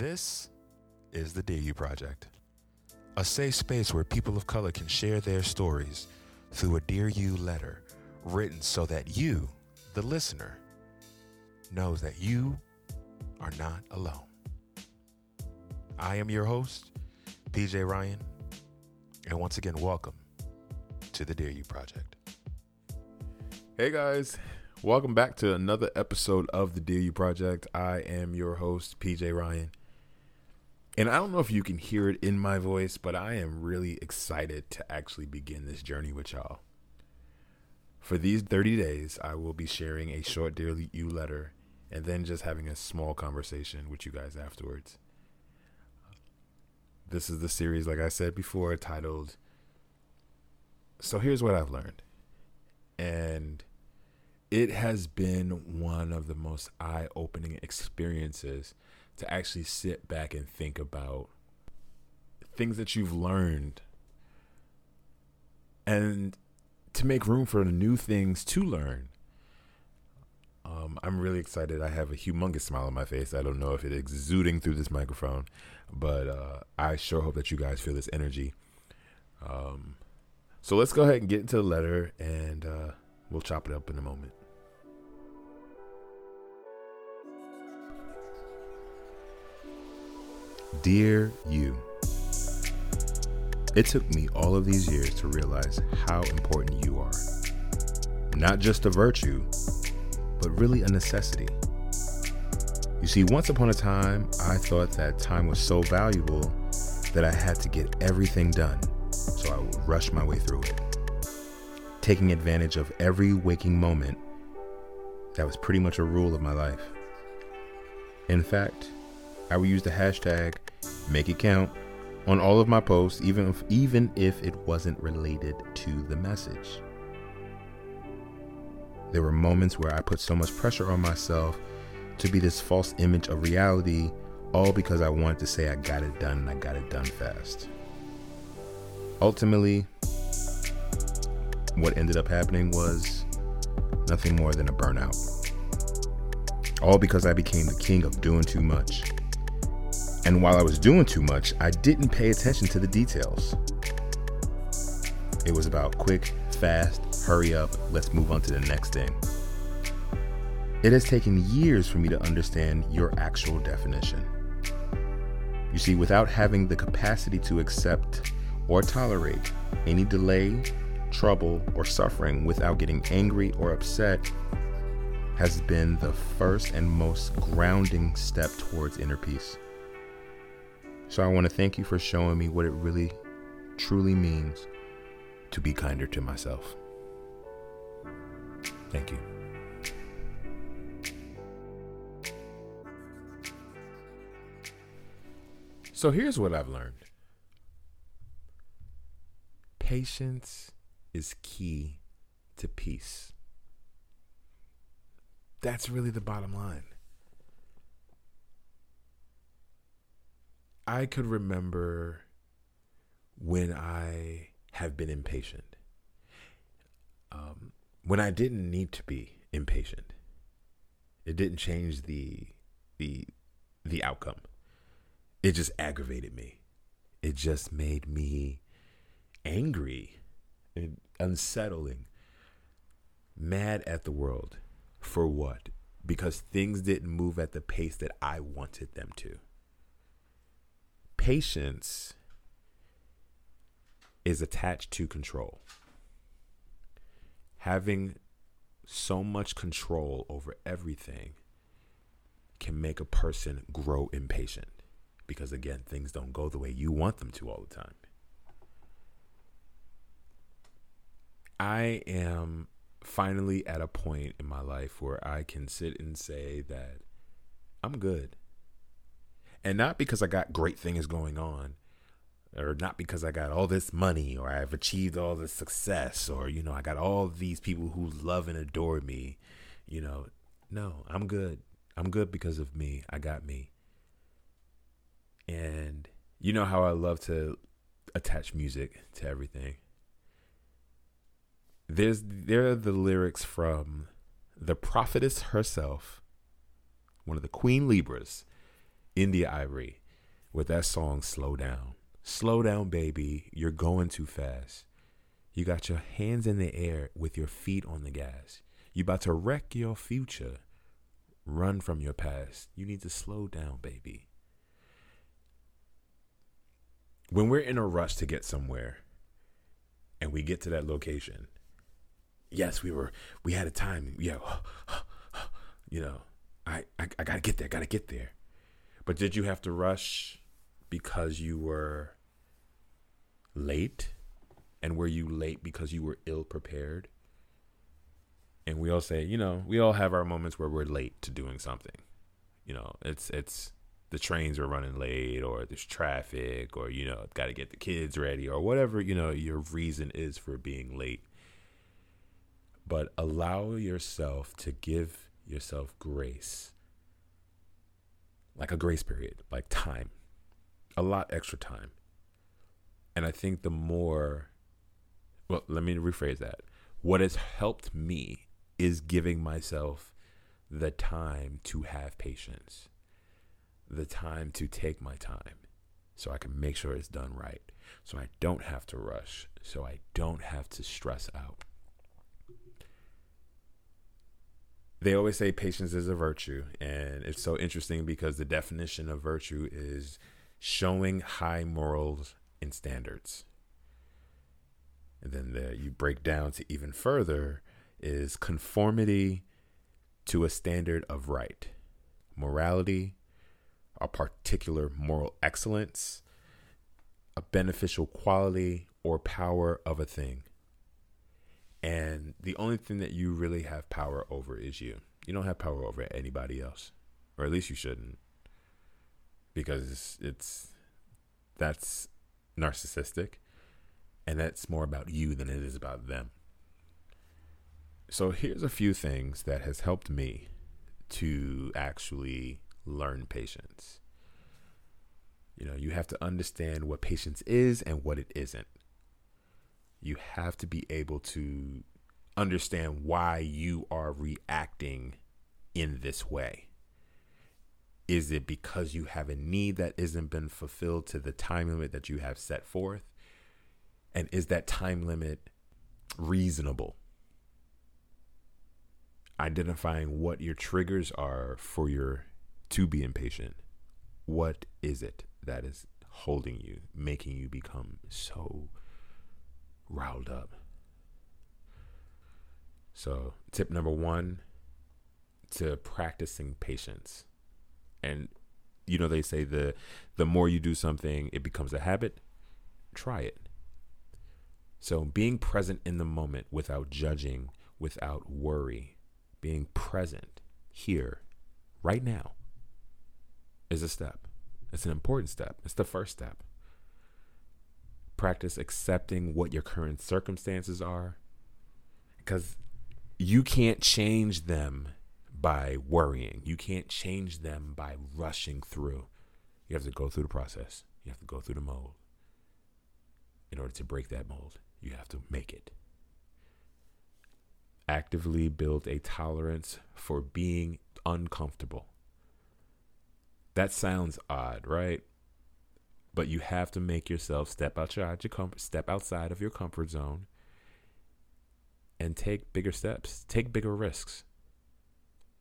This is the Dear You Project, a safe space where people of color can share their stories through a Dear You letter written so that you, the listener, knows that you are not alone. I am your host, PJ Ryan, and once again, welcome to the Dear You Project. Hey guys, welcome back to another episode of the Dear You Project. I am your host, PJ Ryan. And I don't know if you can hear it in my voice, but I am really excited to actually begin this journey with y'all. For these 30 days, I will be sharing a short Dear You letter and then just having a small conversation with you guys afterwards. This is the series, like I said before, titled So Here's What I've Learned. And it has been one of the most eye opening experiences to actually sit back and think about things that you've learned and to make room for new things to learn. Um, I'm really excited. I have a humongous smile on my face. I don't know if it's exuding through this microphone, but uh, I sure hope that you guys feel this energy. Um, so let's go ahead and get into the letter, and uh, we'll chop it up in a moment. Dear you, it took me all of these years to realize how important you are. Not just a virtue, but really a necessity. You see, once upon a time, I thought that time was so valuable that I had to get everything done, so I would rush my way through it. Taking advantage of every waking moment, that was pretty much a rule of my life. In fact, I would use the hashtag make it count on all of my posts, even if, even if it wasn't related to the message. There were moments where I put so much pressure on myself to be this false image of reality, all because I wanted to say I got it done and I got it done fast. Ultimately, what ended up happening was nothing more than a burnout. All because I became the king of doing too much. And while I was doing too much, I didn't pay attention to the details. It was about quick, fast, hurry up, let's move on to the next thing. It has taken years for me to understand your actual definition. You see, without having the capacity to accept or tolerate any delay, trouble, or suffering without getting angry or upset has been the first and most grounding step towards inner peace. So I want to thank you for showing me what it really, truly means to be kinder to myself. Thank you. So here's what I've learned patience is key to peace. That's really the bottom line. I could remember when I have been impatient. Um, when I didn't need to be impatient. It didn't change the the the outcome. It just aggravated me. It just made me angry and unsettling. Mad at the world. For what? Because things didn't move at the pace that I wanted them to. Patience is attached to control. Having so much control over everything can make a person grow impatient because, again, things don't go the way you want them to all the time. I am finally at a point in my life where I can sit and say that I'm good. And not because I got great things going on, or not because I got all this money or I've achieved all this success or you know I got all these people who love and adore me you know. No I'm good. I'm good because of me. I got me. And you know how I love to attach music to everything? There's there are the lyrics from the prophetess herself one of the queen libras India.Arie with that song Slow Down. Slow down, baby. You're going too fast. You got your hands in the air with your feet on the gas. You about to wreck your future. Run from your past. You need to slow down, baby. When we're in a rush to get somewhere and we get to that location, yes, we were we had a time. Yeah, you know, I, I I gotta get there, gotta get there. But did you have to rush because you were late? And were you late because you were ill prepared? And we all say, you know, we all have our moments where we're late to doing something. You know, it's it's the trains are running late or there's traffic or you know, got to get the kids ready or whatever, you know, your reason is for being late. But allow yourself to give yourself grace. Like a grace period, like time. A lot extra time. And I think the more well, let me rephrase that. What has helped me is giving myself the time to have patience, the time to take my time so I can make sure it's done right, so I don't have to rush, so I don't have to stress out. They always say patience is a virtue, and it's so interesting because the definition of virtue is showing high morals and standards. And then the, you break down to even further is conformity to a standard of right, morality, a particular moral excellence, a beneficial quality or power of a thing. And the only thing that you really have power over is you. You don't have power over anybody else, or at least you shouldn't, because it's, it's that's narcissistic and that's more about you than it is about them. So here's a few things that has helped me to actually learn patience. You know, you have to understand what patience is and what it isn't. You have to be able to understand why you are reacting in this way. Is it because you have a need that isn't been fulfilled to the time limit that you have set forth? And is that time limit reasonable? Identifying what your triggers are for your to be impatient. What is it that is holding you, making you become so riled up? So, tip number one to practicing patience. And you know they say the the more you do something, it becomes a habit. Try it. So, being present in the moment without judging, without worry, being present here, right now, is a step. It's an important step. It's the first step. Practice accepting what your current circumstances are because you can't change them by worrying. You can't change them by rushing through. You have to go through the process, you have to go through the mold in order to break that mold you have to make it. Actively build a tolerance for being uncomfortable. That sounds odd, right? But you have to make yourself step outside your comfort, step outside of your comfort zone, and take bigger steps, take bigger risks.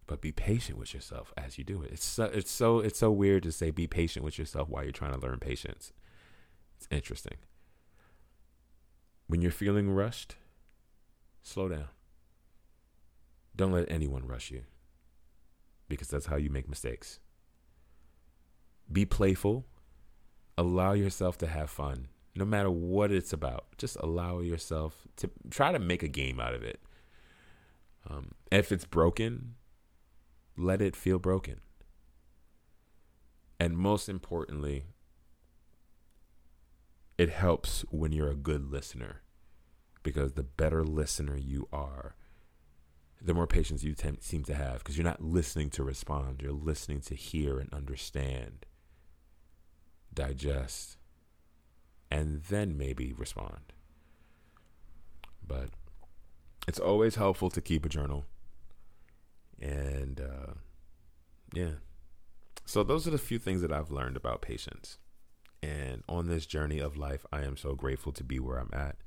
But be patient with yourself as you do it. It's so, it's so it's so weird to say be patient with yourself while you're trying to learn patience. It's interesting. When you're feeling rushed, slow down. Don't let anyone rush you because that's how you make mistakes. Be playful. Allow yourself to have fun no matter what it's about. Just allow yourself to try to make a game out of it. Um, if it's broken, let it feel broken. And most importantly, it helps when you're a good listener because the better listener you are, the more patience you seem to have because you're not listening to respond, you're listening to hear and understand, digest, and then maybe respond. But it's always helpful to keep a journal. And uh, yeah, So, those are the few things that I've learned about patience. And on this journey of life, I am so grateful to be where I'm at.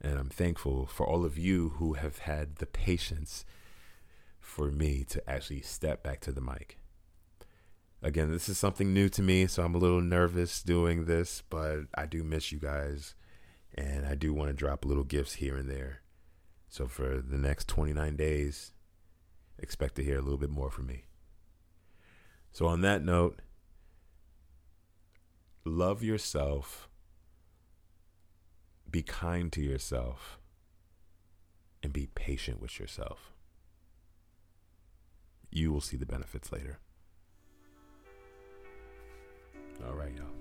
And I'm thankful for all of you who have had the patience for me to actually step back to the mic. Again, this is something new to me, so I'm a little nervous doing this, but I do miss you guys. And I do want to drop little gifts here and there. So for the next 29 days, expect to hear a little bit more from me. So, on that note, love yourself, be kind to yourself, and be patient with yourself. You will see the benefits later. All right, y'all.